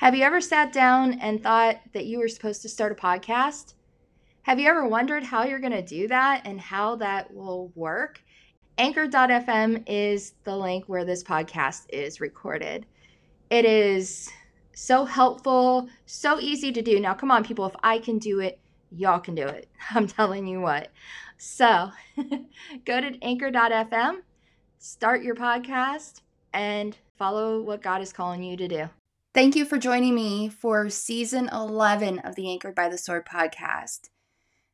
Have you ever sat down and thought that you were supposed to start a podcast? Have you ever wondered how you're going to do that and how that will work? Anchor.fm is the link where this podcast is recorded. It is so helpful, so easy to do. Now, come on, people, if I can do it, y'all can do it. I'm telling you what. So go to anchor.fm, start your podcast, and follow what God is calling you to do. Thank you for joining me for season 11 of the Anchored by the Sword podcast.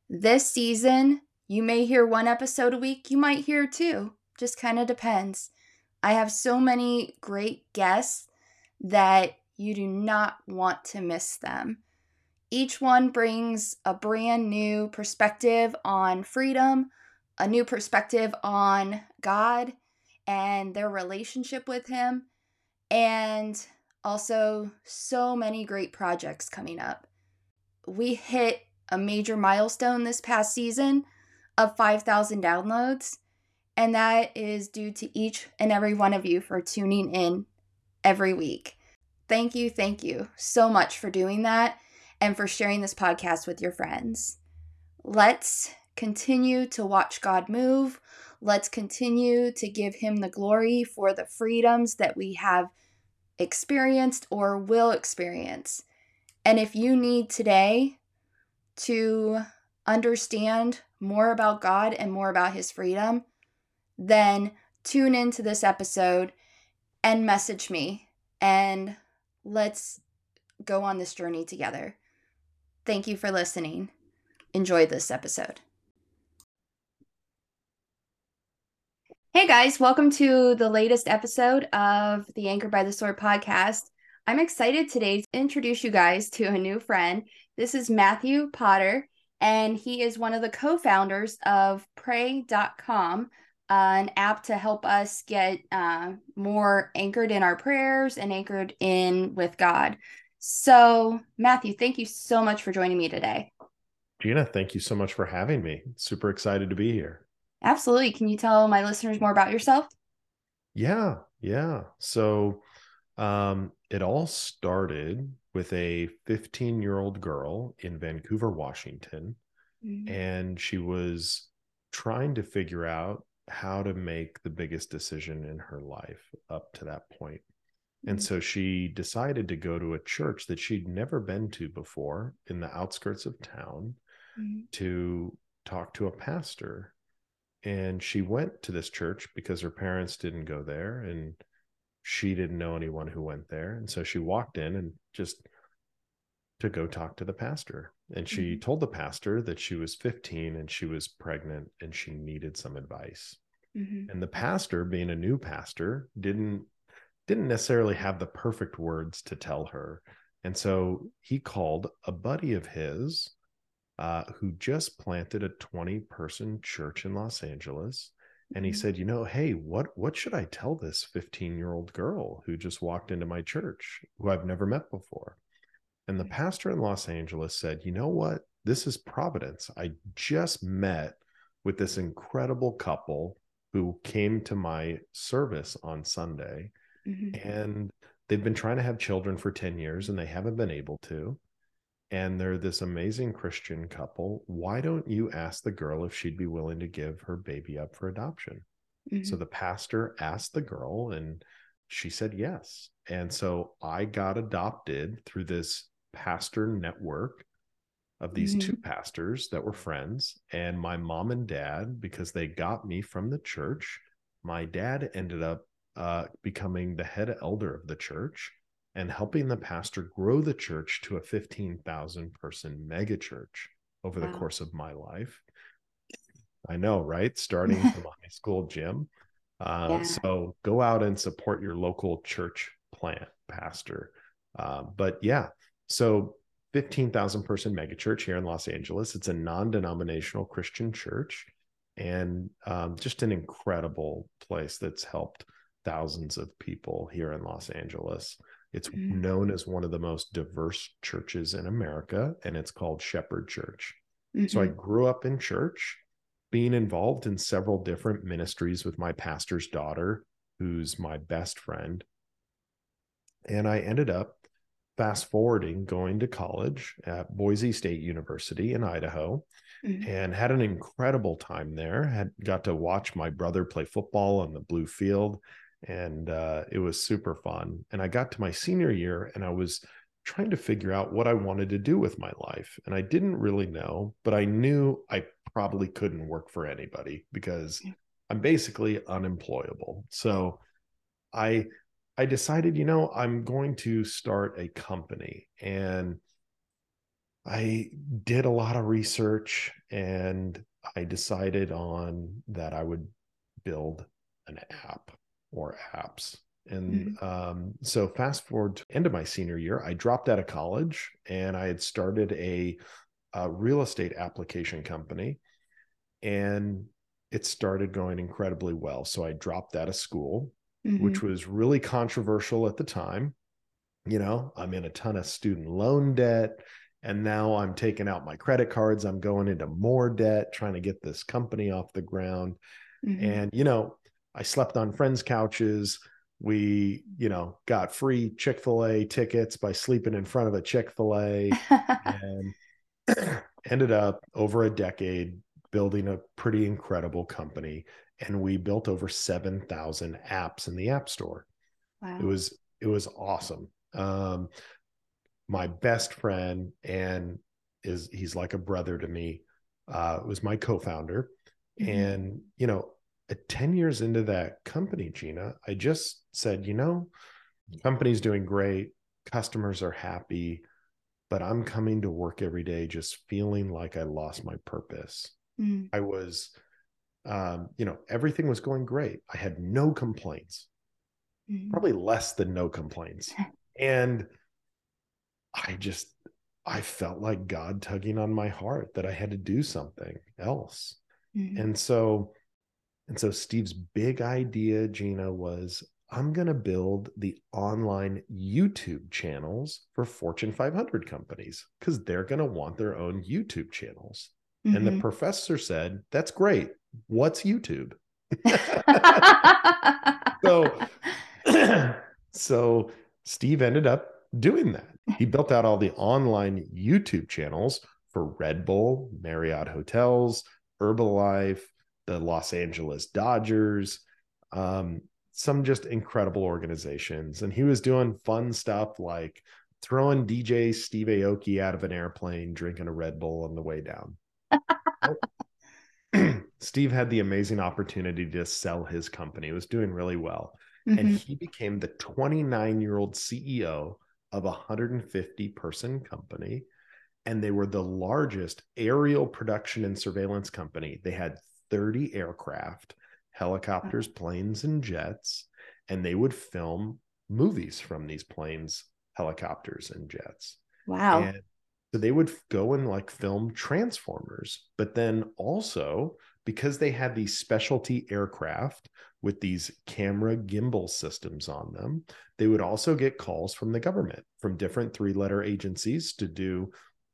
This season, you may hear one episode a week, you might hear two, just kind of depends. I have so many great guests that you do not want to miss them. Each one brings a brand new perspective on freedom, a new perspective on God and their relationship with Him, and also, so many great projects coming up. We hit a major milestone this past season of 5,000 downloads, and that is due to each and every one of you for tuning in every week. Thank you, thank you so much for doing that and for sharing this podcast with your friends. Let's continue to watch God move. Let's continue to give Him the glory for the freedoms that we have experienced or will experience. And if you need today to understand more about God and more about His freedom, then tune into this episode and message me and let's go on this journey together. Thank you for listening. Enjoy this episode. Hey guys, welcome to the latest episode of the Anchor by the Sword podcast. I'm excited today to introduce you guys to a new friend. This is Matthew Potter, and he is one of the co founders of Pray.com, uh, an app to help us get uh, more anchored in our prayers and anchored in with God. So, Matthew, thank you so much for joining me today. Gina, thank you so much for having me. Super excited to be here. Absolutely. Can you tell my listeners more about yourself? Yeah, yeah. So um, it all started with a 15 year old girl in Vancouver, Washington. Mm-hmm. And she was trying to figure out how to make the biggest decision in her life up to that point. And mm-hmm. so she decided to go to a church that she'd never been to before in the outskirts of town mm-hmm. to talk to a pastor and she went to this church because her parents didn't go there and she didn't know anyone who went there and so she walked in and just to go talk to the pastor and she mm-hmm. told the pastor that she was 15 and she was pregnant and she needed some advice mm-hmm. and the pastor being a new pastor didn't didn't necessarily have the perfect words to tell her and so he called a buddy of his uh, who just planted a 20 person church in Los Angeles. And he mm-hmm. said, you know, hey, what what should I tell this 15 year old girl who just walked into my church, who I've never met before? And the pastor in Los Angeles said, you know what? This is Providence. I just met with this incredible couple who came to my service on Sunday. Mm-hmm. And they've been trying to have children for 10 years and they haven't been able to and they're this amazing Christian couple. Why don't you ask the girl if she'd be willing to give her baby up for adoption? Mm-hmm. So the pastor asked the girl, and she said yes. And so I got adopted through this pastor network of these mm-hmm. two pastors that were friends. And my mom and dad, because they got me from the church, my dad ended up uh, becoming the head elder of the church and helping the pastor grow the church to a 15,000 person megachurch over wow. the course of my life. I know, right? Starting from a high school gym. Uh, yeah. So go out and support your local church plant pastor. Uh, but yeah, so 15,000 person megachurch here in Los Angeles. It's a non denominational Christian church and um, just an incredible place that's helped thousands of people here in Los Angeles. It's mm-hmm. known as one of the most diverse churches in America, and it's called Shepherd Church. Mm-hmm. So I mm-hmm. grew up in church, being involved in several different ministries with my pastor's daughter, who's my best friend. And I ended up fast forwarding going to college at Boise State University in Idaho mm-hmm. and had an incredible time there. Had got to watch my brother play football on the blue field and uh, it was super fun. And I got to my senior year and I was trying to figure out what I wanted to do with my life. And I didn't really know, but I knew I probably couldn't work for anybody because I'm basically unemployable. So I I decided, you know, I'm going to start a company and I did a lot of research and I decided on that I would build an app or apps. And mm-hmm. um, so, fast forward to end of my senior year, I dropped out of college and I had started a, a real estate application company, and it started going incredibly well. So I dropped out of school, mm-hmm. which was really controversial at the time. You know, I'm in a ton of student loan debt. And now I'm taking out my credit cards. I'm going into more debt, trying to get this company off the ground. Mm-hmm. And, you know, I slept on friends' couches. We, you know, got free Chick fil A tickets by sleeping in front of a Chick fil A and ended up over a decade building a pretty incredible company. And we built over 7,000 apps in the App Store. Wow. It was, it was awesome. Um, my best friend and is he's like a brother to me uh was my co-founder mm-hmm. and you know 10 years into that company, Gina, I just said, you know, company's doing great, customers are happy, but I'm coming to work every day just feeling like I lost my purpose. Mm. I was, um, you know, everything was going great. I had no complaints, mm. probably less than no complaints. and I just, I felt like God tugging on my heart that I had to do something else. Mm. And so, and so Steve's big idea, Gina, was I'm going to build the online YouTube channels for Fortune 500 companies because they're going to want their own YouTube channels. Mm-hmm. And the mm-hmm. professor said, That's great. What's YouTube? so, so Steve ended up doing that. He built out all the online YouTube channels for Red Bull, Marriott Hotels, Herbalife, the Los Angeles Dodgers, um, some just incredible organizations. And he was doing fun stuff like throwing DJ Steve Aoki out of an airplane, drinking a Red Bull on the way down. Steve had the amazing opportunity to sell his company. It was doing really well. Mm-hmm. And he became the 29 year old CEO of a 150 person company. And they were the largest aerial production and surveillance company. They had 30 aircraft, helicopters, planes, and jets, and they would film movies from these planes, helicopters, and jets. Wow. And so they would go and like film Transformers, but then also because they had these specialty aircraft with these camera gimbal systems on them, they would also get calls from the government, from different three letter agencies to do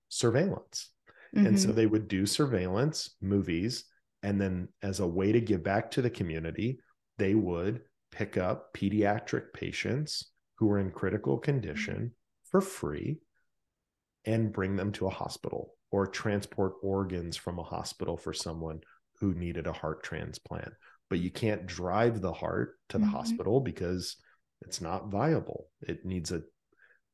surveillance. Mm-hmm. And so mm-hmm. they would do surveillance movies and then, as a way to give back to the community, they would pick up pediatric patients who were in critical condition for free and bring them to a hospital or transport organs from a hospital for someone who needed a heart transplant. But you can't drive the heart to the mm-hmm. hospital because it's not viable. It needs a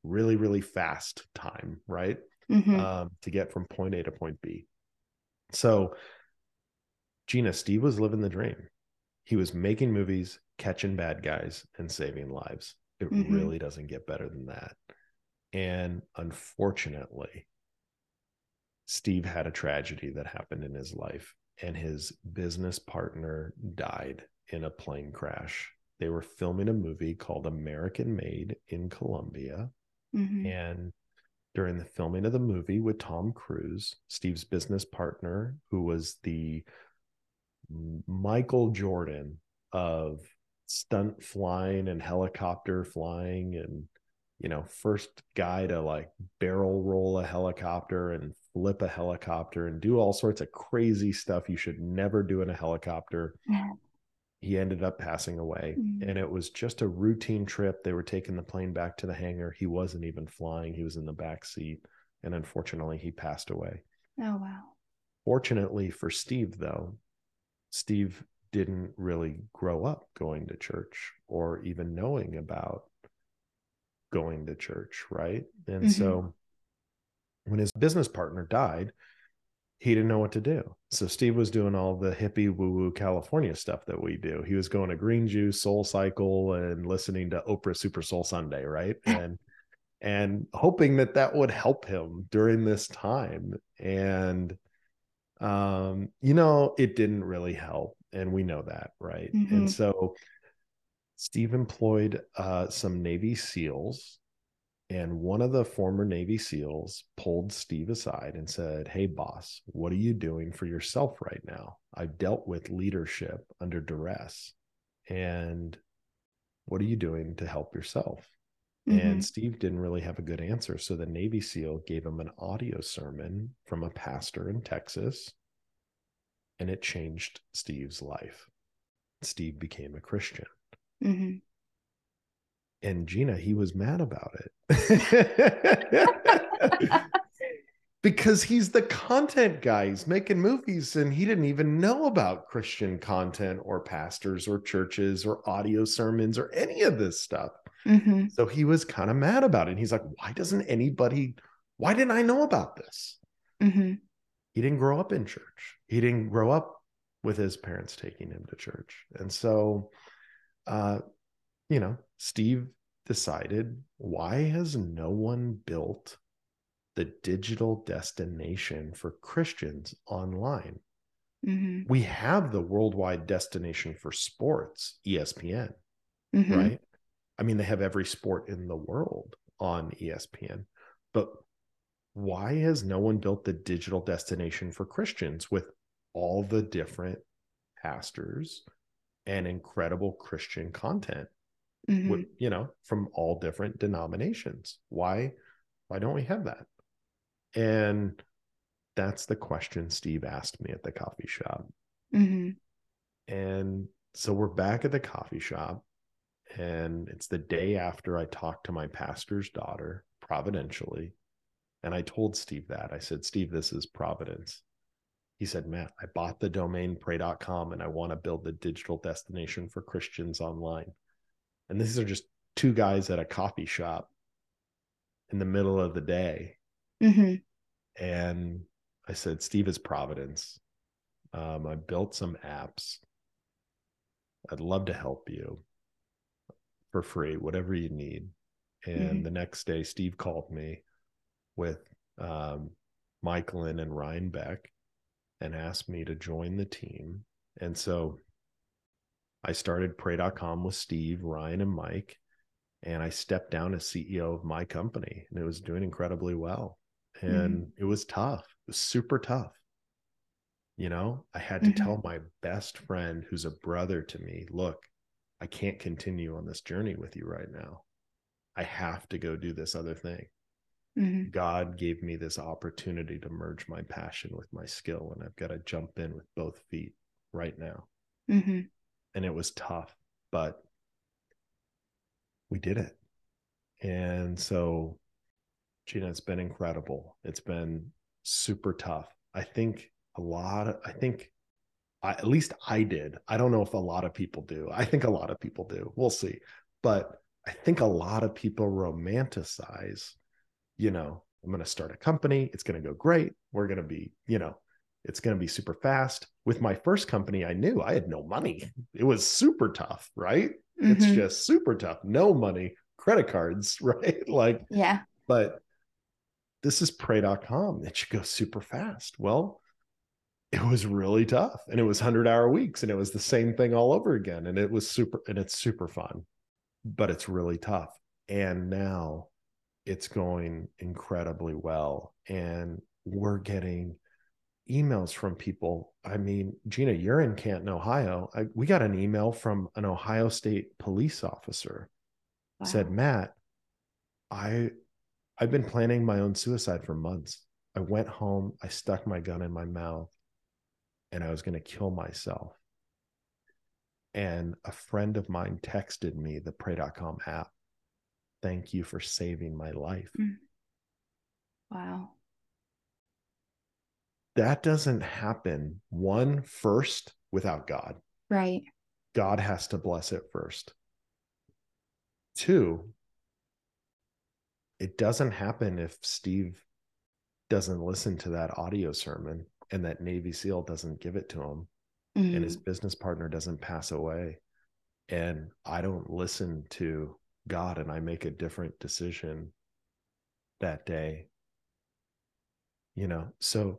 really, really fast time, right? Mm-hmm. Um, to get from point A to point B. So Gina, Steve was living the dream. He was making movies, catching bad guys, and saving lives. It mm-hmm. really doesn't get better than that. And unfortunately, Steve had a tragedy that happened in his life, and his business partner died in a plane crash. They were filming a movie called American Made in Colombia. Mm-hmm. And during the filming of the movie with Tom Cruise, Steve's business partner, who was the Michael Jordan of stunt flying and helicopter flying and you know first guy to like barrel roll a helicopter and flip a helicopter and do all sorts of crazy stuff you should never do in a helicopter. He ended up passing away. Mm-hmm. and it was just a routine trip. They were taking the plane back to the hangar. He wasn't even flying. He was in the back seat. And unfortunately he passed away. Oh wow. Fortunately for steve though steve didn't really grow up going to church or even knowing about going to church right and mm-hmm. so when his business partner died he didn't know what to do. So Steve was doing all the hippie woo woo California stuff that we do. He was going to Green Juice, Soul Cycle, and listening to Oprah Super Soul Sunday, right? And and hoping that that would help him during this time. And um, you know, it didn't really help, and we know that, right? Mm-hmm. And so Steve employed uh, some Navy SEALs and one of the former Navy SEALs pulled Steve aside and said, Hey, boss, what are you doing for yourself right now? I've dealt with leadership under duress. And what are you doing to help yourself? Mm-hmm. And Steve didn't really have a good answer. So the Navy SEAL gave him an audio sermon from a pastor in Texas, and it changed Steve's life. Steve became a Christian. Mm-hmm and Gina, he was mad about it. because he's the content guy. He's making movies and he didn't even know about Christian content or pastors or churches or audio sermons or any of this stuff. Mm-hmm. So he was kind of mad about it. And he's like, why doesn't anybody, why didn't I know about this? Mm-hmm. He didn't grow up in church. He didn't grow up with his parents taking him to church. And so, uh, you know, Steve decided why has no one built the digital destination for Christians online? Mm-hmm. We have the worldwide destination for sports, ESPN, mm-hmm. right? I mean, they have every sport in the world on ESPN, but why has no one built the digital destination for Christians with all the different pastors and incredible Christian content? mm-hmm. with, you know, from all different denominations. Why, why don't we have that? And that's the question Steve asked me at the coffee shop. Mm-hmm. And so we're back at the coffee shop, and it's the day after I talked to my pastor's daughter providentially. And I told Steve that. I said, Steve, this is providence. He said, Matt, I bought the domain pray.com and I want to build the digital destination for Christians online. And these are just two guys at a coffee shop in the middle of the day. Mm-hmm. And I said, Steve is Providence. Um, I built some apps. I'd love to help you for free, whatever you need. And mm-hmm. the next day, Steve called me with um, Mike Lynn and Ryan Beck and asked me to join the team. And so I started pray.com with Steve, Ryan, and Mike. And I stepped down as CEO of my company and it was doing incredibly well. And mm-hmm. it was tough. It was super tough. You know, I had to mm-hmm. tell my best friend who's a brother to me, look, I can't continue on this journey with you right now. I have to go do this other thing. Mm-hmm. God gave me this opportunity to merge my passion with my skill, and I've got to jump in with both feet right now. Mm-hmm and it was tough, but we did it. And so, Gina, it's been incredible. It's been super tough. I think a lot of, I think I, at least I did. I don't know if a lot of people do. I think a lot of people do. We'll see. But I think a lot of people romanticize, you know, I'm going to start a company. It's going to go great. We're going to be, you know, it's going to be super fast. With my first company, I knew I had no money. It was super tough, right? Mm-hmm. It's just super tough. No money, credit cards, right? Like, yeah. But this is pray.com. It should go super fast. Well, it was really tough and it was 100 hour weeks and it was the same thing all over again. And it was super, and it's super fun, but it's really tough. And now it's going incredibly well. And we're getting emails from people. I mean, Gina, you're in Canton, Ohio. I, we got an email from an Ohio State police officer. Wow. Said, Matt, I I've been planning my own suicide for months. I went home, I stuck my gun in my mouth, and I was going to kill myself. And a friend of mine texted me the pray.com app. Thank you for saving my life. Mm. Wow. That doesn't happen, one, first without God. Right. God has to bless it first. Two, it doesn't happen if Steve doesn't listen to that audio sermon and that Navy SEAL doesn't give it to him mm-hmm. and his mm-hmm. business partner doesn't pass away and I don't listen to God and I make a different decision that day. You know, so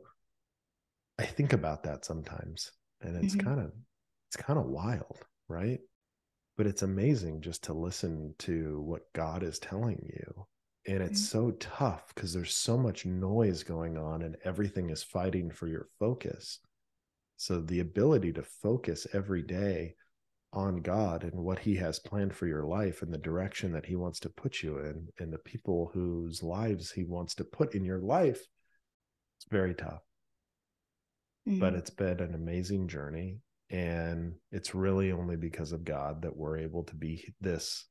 I think about that sometimes and it's mm-hmm. kind of it's kind of wild, right? But it's amazing just to listen to what God is telling you. And it's mm-hmm. so tough because there's so much noise going on and everything is fighting for your focus. So the ability to focus every day on God and what he has planned for your life and the direction that he wants to put you in and the people whose lives he wants to put in your life, it's very tough. Mm-hmm. But it's been an amazing journey and it's really only because of God that we're able to be this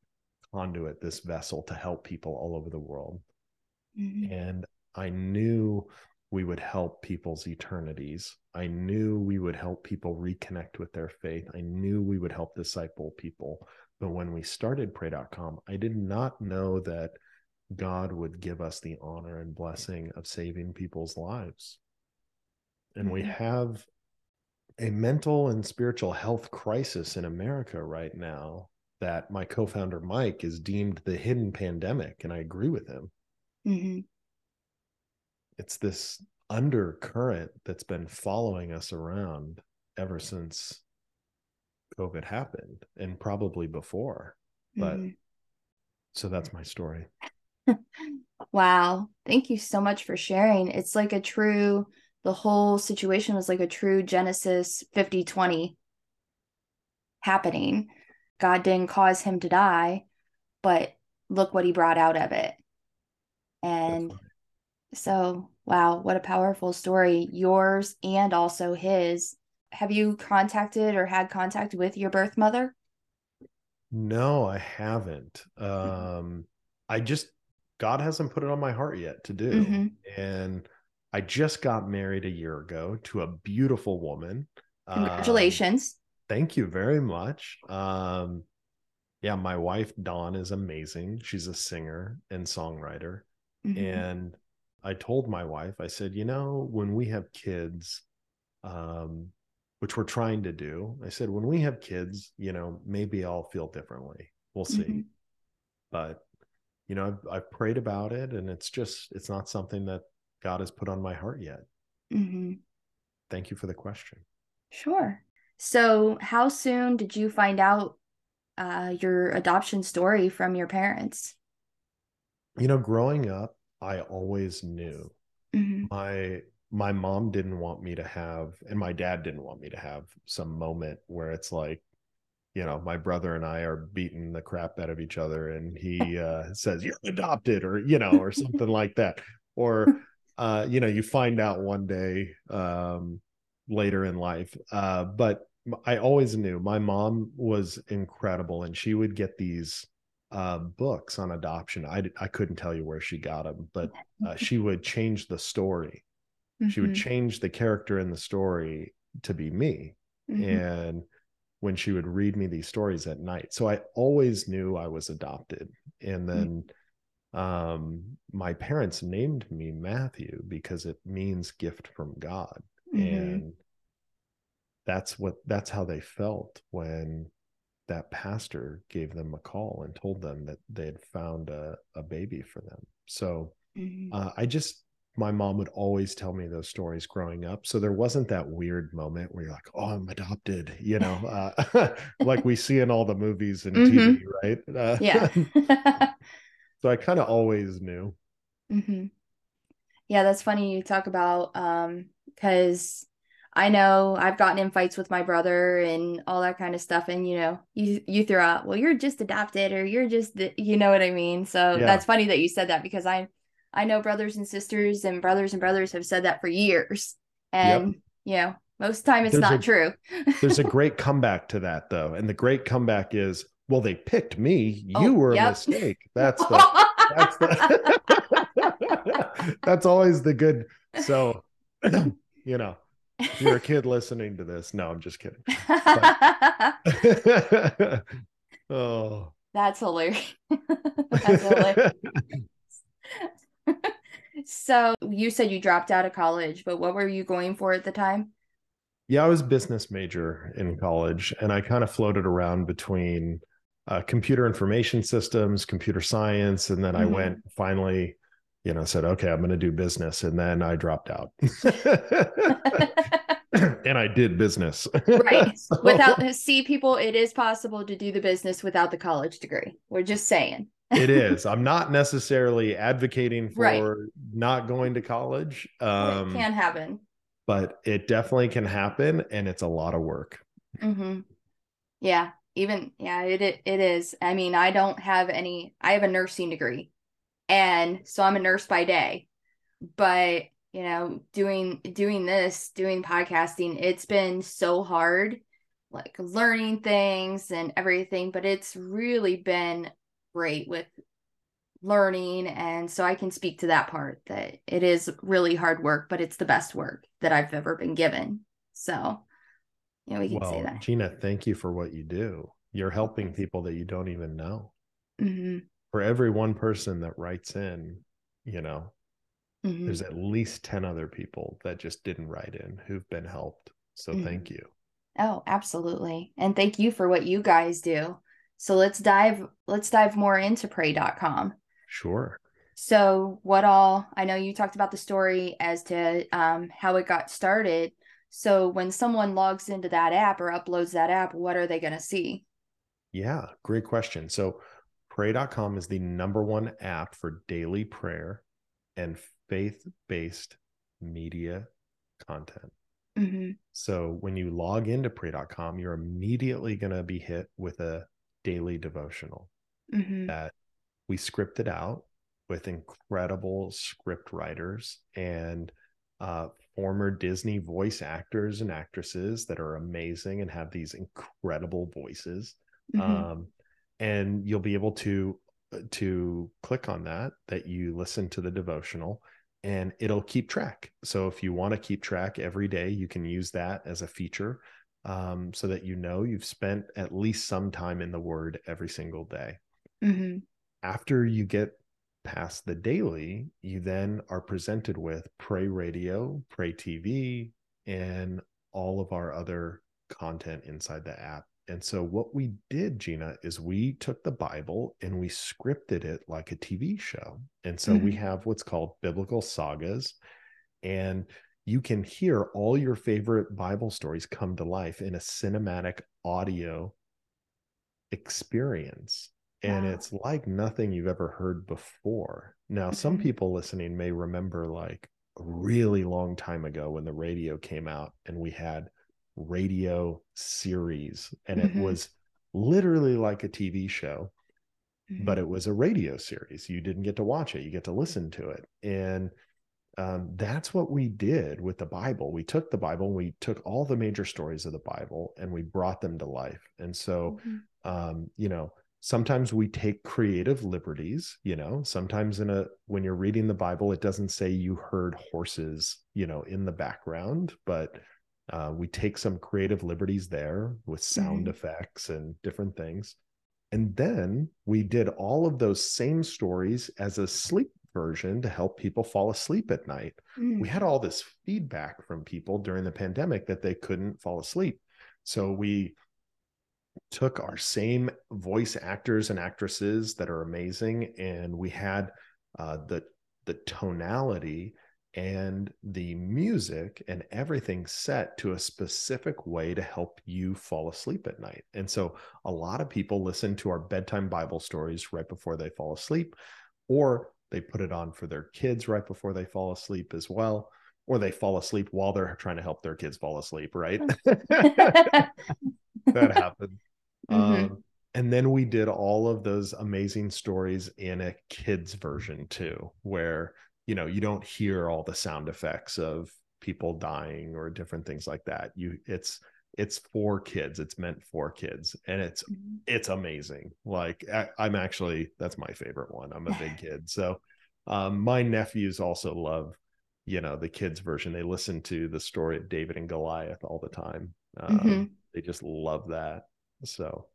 conduit, this vessel to help people all over the world. Mm-hmm. And I knew we would help people's eternities. I knew we would help people reconnect with their faith. I knew we would help disciple people. But when we started pray.com, I did not know that God would give us the honor and blessing of saving people's lives. And mm-hmm. we have a mental and spiritual health crisis in America right now that my co-founder Mike is deemed the hidden pandemic, and I agree with him. Mm-hmm. It's this undercurrent that's been following us around ever since COVID happened, and probably before. But mm-hmm. so that's my story. wow, thank you so much for sharing. It's like a true the whole situation was like a true Genesis 50 20 happening. God didn't cause him to die, but look what he brought out of it. And so, wow, what a powerful story, yours and also his. Have you contacted or had contact with your birth mother? No, I haven't. Um, I just, God hasn't put it on my heart yet to do. Mm-hmm. And I just got married a year ago to a beautiful woman. Congratulations. Um, thank you very much. Um, yeah, my wife Dawn is amazing. She's a singer and songwriter. Mm-hmm. And I told my wife, I said, you know, when we have kids, um, which we're trying to do, I said, when we have kids, you know, maybe I'll feel differently. We'll see. Mm-hmm. But you know, I've, I've prayed about it, and it's just it's not something that God has put on my heart yet. Mm-hmm. Thank you for the question. Sure. So, how soon did you find out uh, your adoption story from your parents? You know, growing up, I always knew. Mm-hmm. My my mom didn't want me to have, and my dad didn't want me to have some moment where it's like, you know, my brother and I are beating the crap out of each other, and he uh, says you're adopted, or you know, or something like that, or uh, you know, you find out one day um, later in life. Uh, but I always knew my mom was incredible, and she would get these uh, books on adoption. I I couldn't tell you where she got them, but uh, she would change the story. Mm-hmm. She would mm-hmm. change the character in the story to be me, mm-hmm. and when she would read me these stories at night, so I always knew I was adopted. And mm. then. Mm-hmm um, my parents named me Matthew because it means gift from God. Mm-hmm. And that's what that's how they felt when that pastor gave them a call and told them that they had found a, a baby for them. So mm-hmm. uh, I just my mom would always tell me those stories growing up. So there wasn't that weird moment where you're like, oh, I'm adopted, you know, uh, like we see in all the movies and mm-hmm. TV, right? Uh, yeah. So I kind of always knew. Mm-hmm. Yeah, that's funny you talk about um because I know I've gotten in fights with my brother and all that kind of stuff, and you know, you you throw out, well, you're just adopted or you're just, the, you know what I mean. So yeah. that's funny that you said that because I I know brothers and sisters and brothers and brothers have said that for years, and yep. you know, Most time it's There's not a- true. There's a great comeback to that though. And the great comeback is, well, they picked me. You Oh, were a mistake. That's the that's the that's always the good. So you know, if you're a kid listening to this, no, I'm just kidding. oh, That's hilarious. That's hilarious. So you said you dropped out of college, but what were you going for at the time? yeah, I was business major in college, and I kind of floated around between uh, computer information systems, computer science, and then I Mhm. went finally, you know, said, okay, I'm going to do business, and then I dropped out, and I did business. Right. So- Without see people, it is possible to do the business without the college degree. We're just saying. it is. I'm not necessarily advocating for Right. not going to college. Um, it can happen. but it definitely can happen and it's a lot of work. hmm Yeah, even yeah, it, it it is. I mean, I don't have any. I have a nursing degree, and so I'm a nurse by day. But you know, doing doing this, doing podcasting, it's been so hard, like learning things and everything. But it's really been great with learning, and so I can speak to that part that it is really hard work, but it's the best work that I've ever been given. So, you know, we can say that. Gina, thank you for what you do. You're helping people that you don't even know. hmm For every one person that writes in, you know, hmm there's at least 10 other people that just didn't write in who've been helped. So Mhm. thank you. Oh, absolutely. And thank you for what you guys do. So let's dive let's dive more into pray.com. Sure. So what all I know you talked about the story as to um, how it got started. So when someone logs into that app or uploads that app, what are they going to see? Yeah, great question. So, pray.com is the number one app for daily prayer and faith based media content. hmm So, when you log into pray.com, you're immediately going to be hit with a daily devotional hmm that we scripted out with incredible script writers and uh, former Disney voice actors and actresses that are amazing and have these incredible voices. Hmm um, and you'll be able to uh, to click on that that you listen to the devotional and it'll keep track. So if you want to keep track every day you can use that as a feature um, so that you know you've spent at least some time in the word every single day. Hmm after you get past the daily, you then are presented with Pray Radio, Pray TV, and all of our other content inside the app. And so, what we did, Gina, is we took the Bible and we scripted it like a TV show. And so, we Mhm. have what's called biblical sagas. And you can hear all your favorite Bible stories come to life in a cinematic audio experience and Wow. it's like nothing you've ever heard before. Now, some Mhm. people listening may remember like a really long time ago when the radio came out and we had radio series and it Mhm. was literally like a TV show, but Mhm. it was a radio series. You didn't get to watch it, you get to listen to it. And um, that's what we did with the Bible. We took the Bible, and we took all the major stories of the Bible and we brought them to life. And so, Mhm. um, you know, sometimes we take creative liberties you know sometimes in a when you're reading the bible it doesn't say you heard horses you know in the background but uh, we take some creative liberties there with sound Mhm. effects and different things and then we did all of those same stories as a sleep version to help people fall asleep at night Mm. we had all this feedback from people during the pandemic that they couldn't fall asleep. So we took our same voice actors and actresses that are amazing, and we had uh, the the tonality and the music and everything set to a specific way to help you fall asleep at night. And so a lot of people listen to our bedtime Bible stories right before they fall asleep, or they put it on for their kids right before they fall asleep as well, or they fall asleep while they're trying to help their kids fall asleep, right? that happened. Mhm. Um, and then we did all of those amazing stories in a kids version too, where you know you don't hear all the sound effects of people dying or different things like that. You it's it's for kids. It's meant for kids, and it's mm-hmm. it's amazing. Like I, I'm actually that's my favorite one. I'm a big kid, so um, my nephews also love you know the kids version. They listen to the story of David and Goliath all the time. Um, mm-hmm. They just love that. So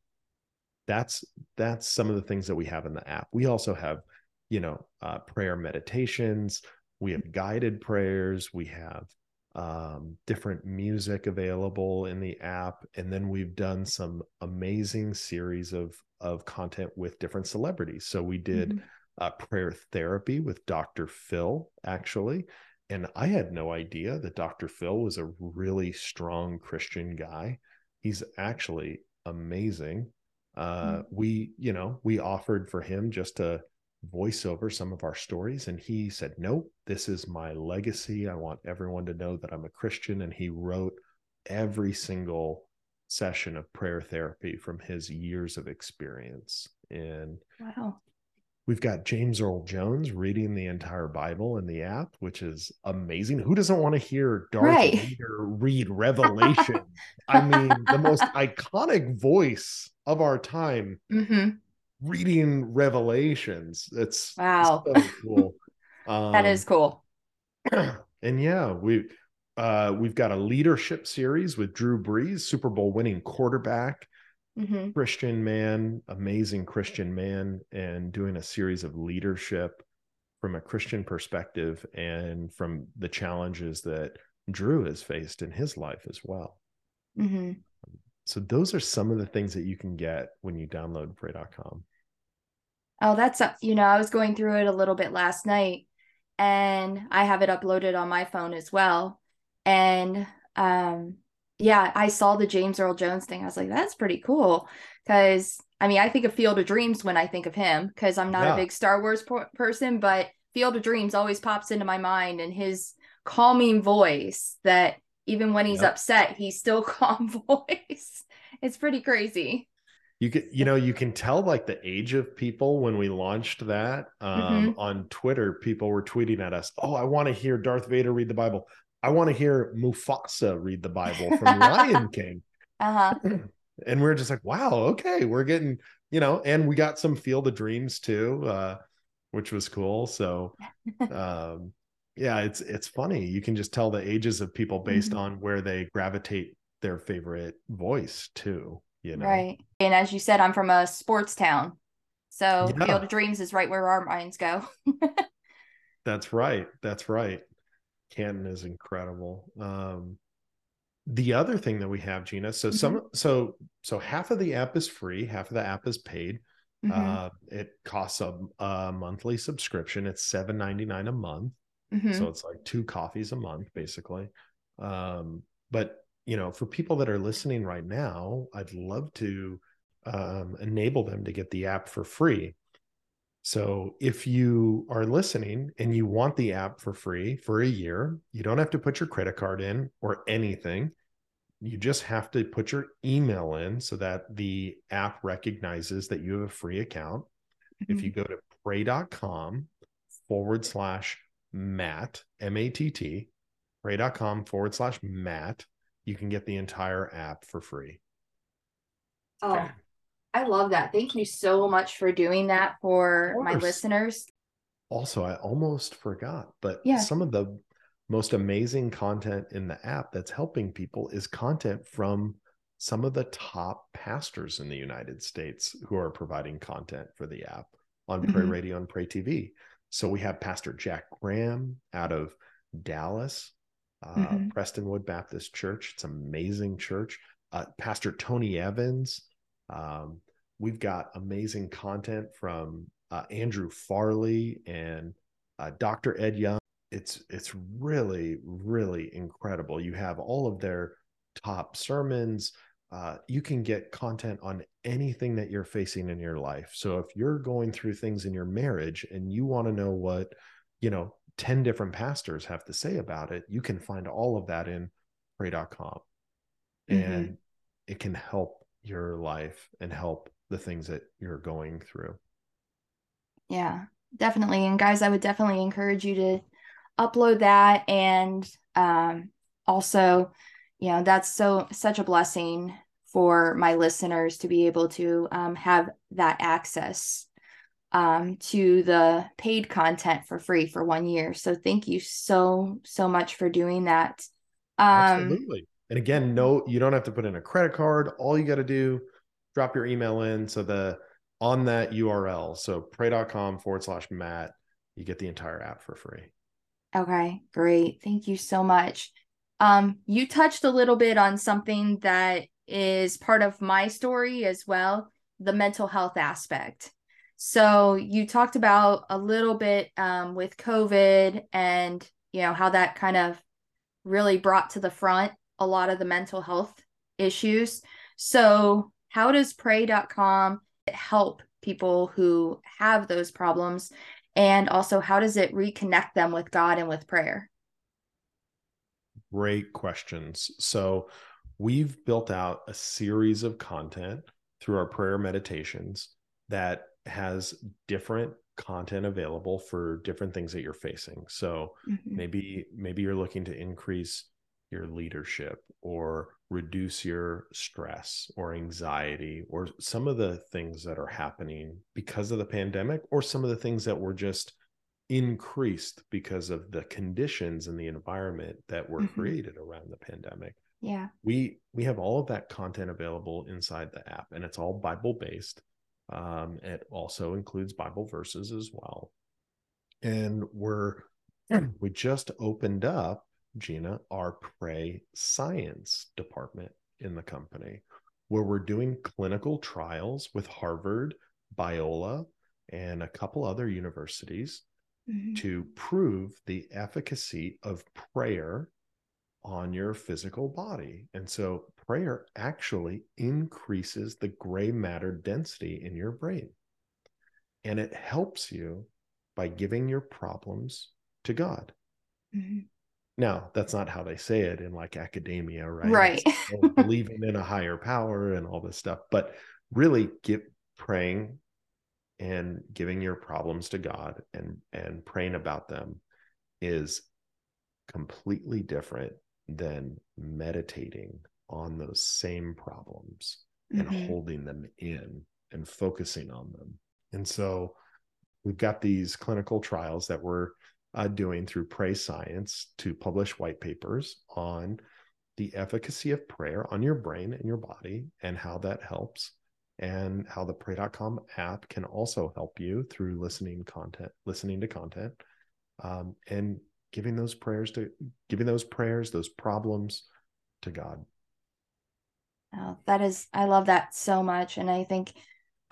that's that's some of the things that we have in the app. We also have you know uh, prayer meditations. We have guided prayers. We have um, different music available in the app, and then we've done some amazing series of of content with different celebrities. So we did mm-hmm. uh, prayer therapy with Dr. Phil, actually, and I had no idea that Dr. Phil was a really strong Christian guy. He's actually amazing. Uh, mm-hmm. We, you know, we offered for him just to voice over some of our stories. And he said, Nope, this is my legacy. I want everyone to know that I'm a Christian. And he wrote every single session of prayer therapy from his years of experience. And wow. We've got James Earl Jones reading the entire Bible in the app, which is amazing. Who doesn't want to hear Darth right. Vader read Revelation? I mean, the most iconic voice of our time mm-hmm reading revelations. It's wow. so cool. Um, that is cool. and yeah we uh we've got a leadership series with drew brees super bowl winning quarterback mm-hmm. christian man amazing christian man and doing a series of leadership from a christian perspective and from the challenges that drew has faced in his life as well. Mm-hmm. So those are some of the things that you can get when you download pray.com Oh, that's, you know, I was going through it a little bit last night and I have it uploaded on my phone as well. And um, yeah, I saw the James Earl Jones thing. I was like, that's pretty cool. Cause I mean, I think of Field of Dreams when I think of him because I'm not yeah. a big Star Wars po- person, but Field of Dreams always pops into my mind and his calming voice that even when he's yep. upset, he's still calm voice. It's pretty crazy you can you know you can tell like the age of people when we launched that um, mm-hmm. on twitter people were tweeting at us oh i want to hear darth vader read the bible i want to hear mufasa read the bible from lion king uh-huh and we are just like wow okay we're getting you know and we got some field of dreams too uh which was cool so um yeah it's it's funny you can just tell the ages of people based mm-hmm. on where they gravitate their favorite voice too you know right and as you said i'm from a sports town so yeah. field of dreams is right where our minds go that's right that's right canton is incredible um the other thing that we have gina so mm-hmm. some so so half of the app is free half of the app is paid mm-hmm. uh it costs a, a monthly subscription it's 7.99 a month mm-hmm. so it's like two coffees a month basically um but you know, for people that are listening right now, I'd love to um, enable them to get the app for free. So if you are listening and you want the app for free for a year, you don't have to put your credit card in or anything. You just have to put your email in so that the app recognizes that you have a free account. Mm-hmm. If you go to pray.com forward slash Matt, M A T T, pray.com forward slash Matt, you can get the entire app for free. Oh, I love that. Thank you so much for doing that for my listeners. Also, I almost forgot, but yeah. some of the most amazing content in the app that's helping people is content from some of the top pastors in the United States who are providing content for the app on mm-hmm. Pray Radio and Pray TV. So we have Pastor Jack Graham out of Dallas uh, mm-hmm. Prestonwood Baptist Church. It's amazing church. Uh, Pastor Tony Evans. Um, we've got amazing content from uh, Andrew Farley and uh, Dr. Ed Young. It's it's really really incredible. You have all of their top sermons. Uh, you can get content on anything that you're facing in your life. So if you're going through things in your marriage and you want to know what you know 10 different pastors have to say about it, you can find all of that in pray.com. Mm-hmm. And it can help your life and help the things that you're going through. Yeah, definitely. And guys, I would definitely encourage you to upload that and Um, also, you know, that's so such a blessing for my listeners to be able to um, have that access um, to the paid content for free for one year. So thank you so so much for doing that. Um, Absolutely. And again, no, you don't have to put in a credit card. All you got to do, drop your email in. So the on that URL, so pray.com forward slash Matt, you get the entire app for free. Okay, great. Thank you so much. Um, you touched a little bit on something that is part of my story as well the mental health aspect. So you talked about a little bit um, with COVID and you know how that kind of really brought to the front a lot of the mental health issues. So how does pray.com help people who have those problems and also how does it reconnect them with God and with prayer? Great questions. So we've built out a series of content through our prayer meditations that has different content available for different things that you're facing. So mm-hmm. maybe maybe you're looking to increase your leadership or reduce your stress or anxiety or some of the things that are happening because of the pandemic or some of the things that were just increased because of the conditions and the environment that were mm-hmm. created around the pandemic yeah we we have all of that content available inside the app and it's all bible based um, it also includes bible verses as well and we're we just opened up gina our pray science department in the company where we're doing clinical trials with harvard biola and a couple other universities mm-hmm. to prove the efficacy of prayer on your physical body. And so prayer actually increases the gray matter density in your brain. And it helps you by giving your problems to God. Mm-hmm. Now, that's not how they say it in like academia, right? Right. Oh, believing in a higher power and all this stuff. But really get praying and giving your problems to God and and praying about them is completely different than meditating on those same problems mm-hmm. and holding them in and focusing on them. And so we've got these clinical trials that we're uh, doing through Pray Science to publish white papers on the efficacy of prayer on your brain and your body and how that helps and how the pray.com app can also help you through listening content listening to content um, and giving those prayers to giving those prayers those problems to god. Oh, that is i love that so much. And i think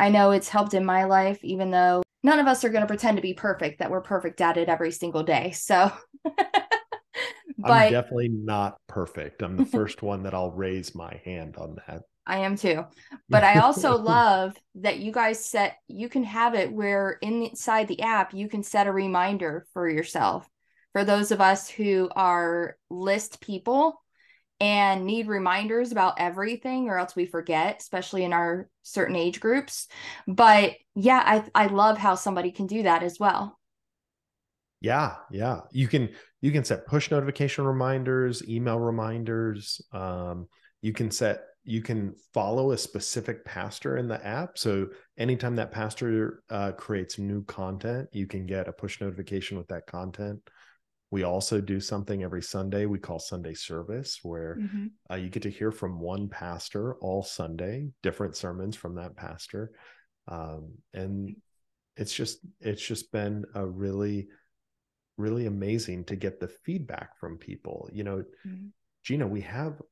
i know it's helped in my life even though none of us are going to pretend to be perfect that we're perfect at it every single day. So but i'm definitely not perfect. I'm the first one that i'll raise my hand on that. I am too. But I also love that you guys set you can have it where inside the app you can set a reminder for yourself. For those of us who are list people and need reminders about everything or else we forget, especially in our certain age groups. But yeah, I I love how somebody can do that as well. Yeah, yeah. You can you can set push notification reminders, email reminders. Um, you can set you can follow a specific pastor in the app. So anytime that pastor uh, creates new content, you can get a push notification with that content. We also do something every Sunday we call Sunday service, where mm-hmm. uh, you get to hear from one pastor all Sunday, different sermons from that pastor, um, and it's just it's just been a really really amazing to get the feedback from people. You know, mm-hmm Gina, we have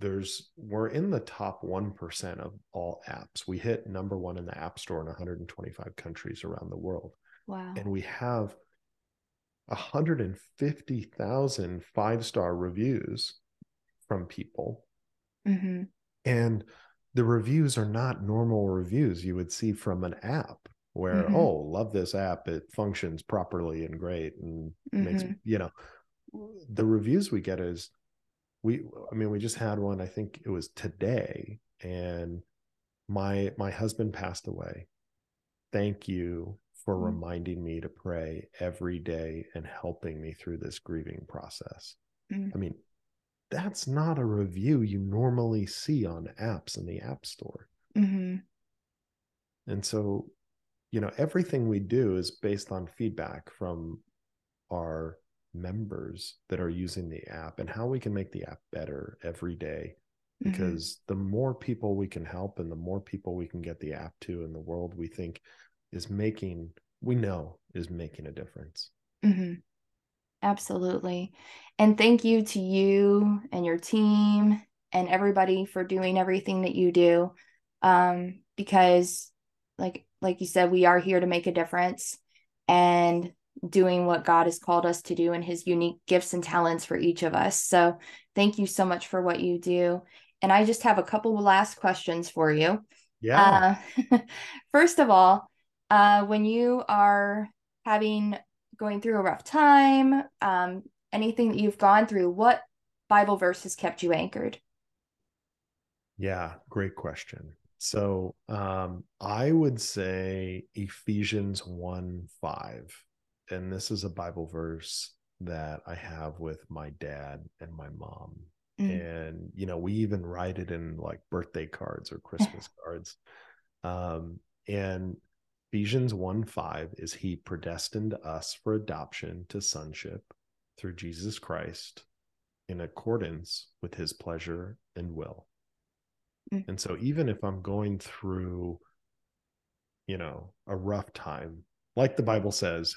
there's we're in the top 1% of all apps. We hit number 1 in the App Store in 125 countries around the world. Wow. And we have 150,000 five-star reviews from people. Mm-hmm. And the reviews are not normal reviews you would see from an app where mm-hmm. oh love this app it functions properly and great and mm-hmm. makes you know the reviews we get is we i mean we just had one i think it was today and my my husband passed away thank you for mm-hmm. reminding me to pray every day and helping me through this grieving process Mm. I mean, that's not a review you normally see on apps in the App Store. Mm-hmm. And so, you know, everything we do is based on feedback from our members that are using the app and how we can make the app better every day. Mm-hmm. Because mm-hmm. the more people we can help and the more people we can get the app to in the world we think is making, we know is making a difference. Mm-hmm. Absolutely. And thank you to you and your team and everybody for doing everything that you do. Um, because like like you said, we are here to make a difference and doing what God has called us to do and his unique gifts and talents for each of us. So thank you so much for what you do. And I just have a couple of last questions for you. Yeah. Uh, first of all, uh, when you are having going through a rough time, um, anything that you've gone through, what Bible verse has kept you anchored? Yeah, great question. So um, I would say Ephesians 1 5. And this is a Bible verse that I have with my dad and my mom. Mm. And, you know, we even write it in like birthday cards or Christmas cards. Um, and Ephesians 1 5 is He predestined us for adoption to sonship through Jesus Christ in accordance with His pleasure and will. Mm. And so, even if I'm going through, you know, a rough time, like the Bible says,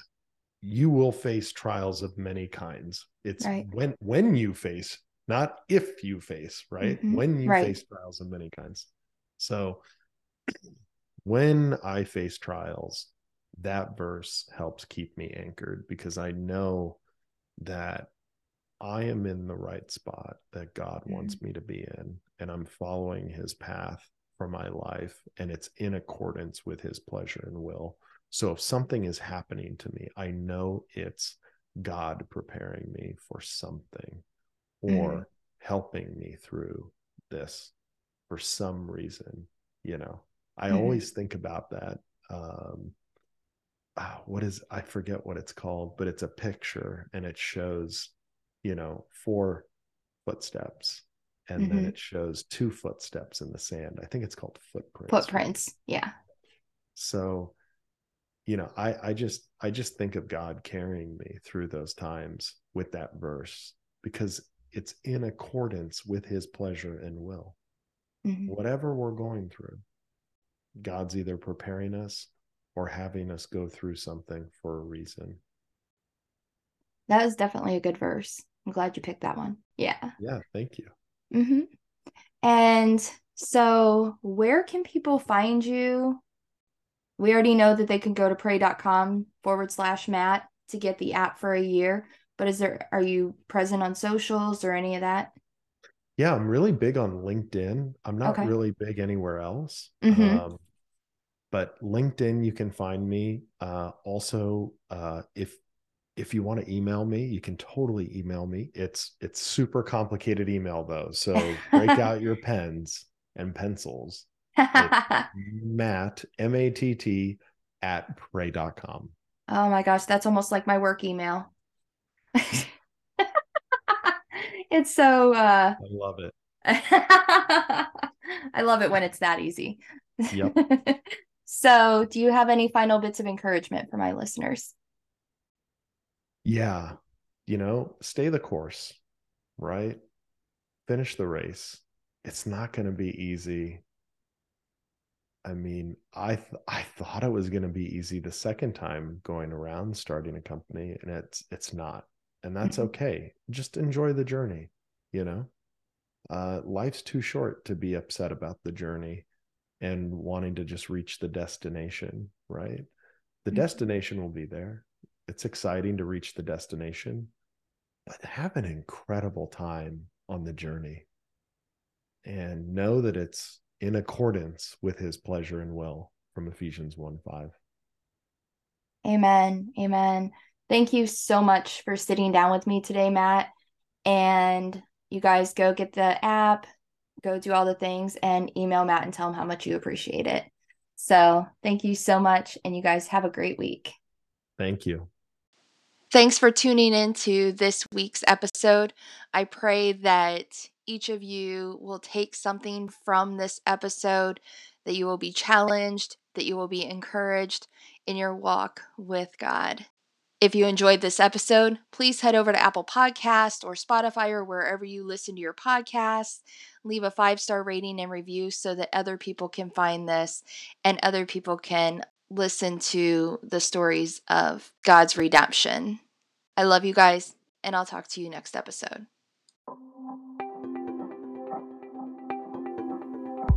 you will face trials of many kinds. It's right. when when you face, not if you face, right? Mm-hmm. When you right. face trials of many kinds. So when I face trials, that verse helps keep me anchored because I know that I am in the right spot that God mm-hmm. wants me to be in, and I'm following his path for my life, and it's in accordance with his pleasure and will. So if something is happening to me, I know it's God preparing me for something or mm-hmm. helping me through this for some reason, you know. I mm-hmm. always think about that. Um, ah, what is I forget what it's called, but it's a picture and it shows, you know, four footsteps and mm-hmm. then it shows two footsteps in the sand. I think it's called footprints. Footprints, yeah. So, you know, I I just I just think of God carrying me through those times with that verse because it's in accordance with his pleasure and will. Mm-hmm. Whatever we're going through, God's either preparing us or having us go through something for a reason. That was definitely a good verse. I'm glad you picked that one. Yeah. Yeah. Thank you. Mm-hmm. And so, where can people find you? We already know that they can go to pray.com forward slash Matt to get the app for a year. But is there, are you present on socials or any of that? Yeah, I'm really big on LinkedIn. I'm not okay. really big anywhere else. Mm-hmm. Um, but LinkedIn, you can find me. Uh, also, uh, if if you want to email me, you can totally email me. It's it's super complicated email though, so break out your pens and pencils. Matt M A T T at pray.com. Oh my gosh, that's almost like my work email. it's so uh I love it. I love it when it's that easy. Yep. so, do you have any final bits of encouragement for my listeners? Yeah. You know, stay the course, right? Finish the race. It's not going to be easy. I mean, I th- I thought it was going to be easy the second time going around starting a company and it's it's not and that's mm-hmm. okay. Just enjoy the journey, you know? Uh, life's too short to be upset about the journey and wanting to just reach the destination, right? The mm-hmm. destination will be there. It's exciting to reach the destination, but have an incredible time on the journey and know that it's in accordance with his pleasure and will from Ephesians 1 5. Amen. Amen. Thank you so much for sitting down with me today, Matt. And you guys go get the app, go do all the things, and email Matt and tell him how much you appreciate it. So thank you so much. And you guys have a great week. Thank you. Thanks for tuning in to this week's episode. I pray that each of you will take something from this episode, that you will be challenged, that you will be encouraged in your walk with God. If you enjoyed this episode, please head over to Apple Podcast or Spotify or wherever you listen to your podcasts. Leave a five star rating and review so that other people can find this and other people can listen to the stories of God's redemption. I love you guys, and I'll talk to you next episode.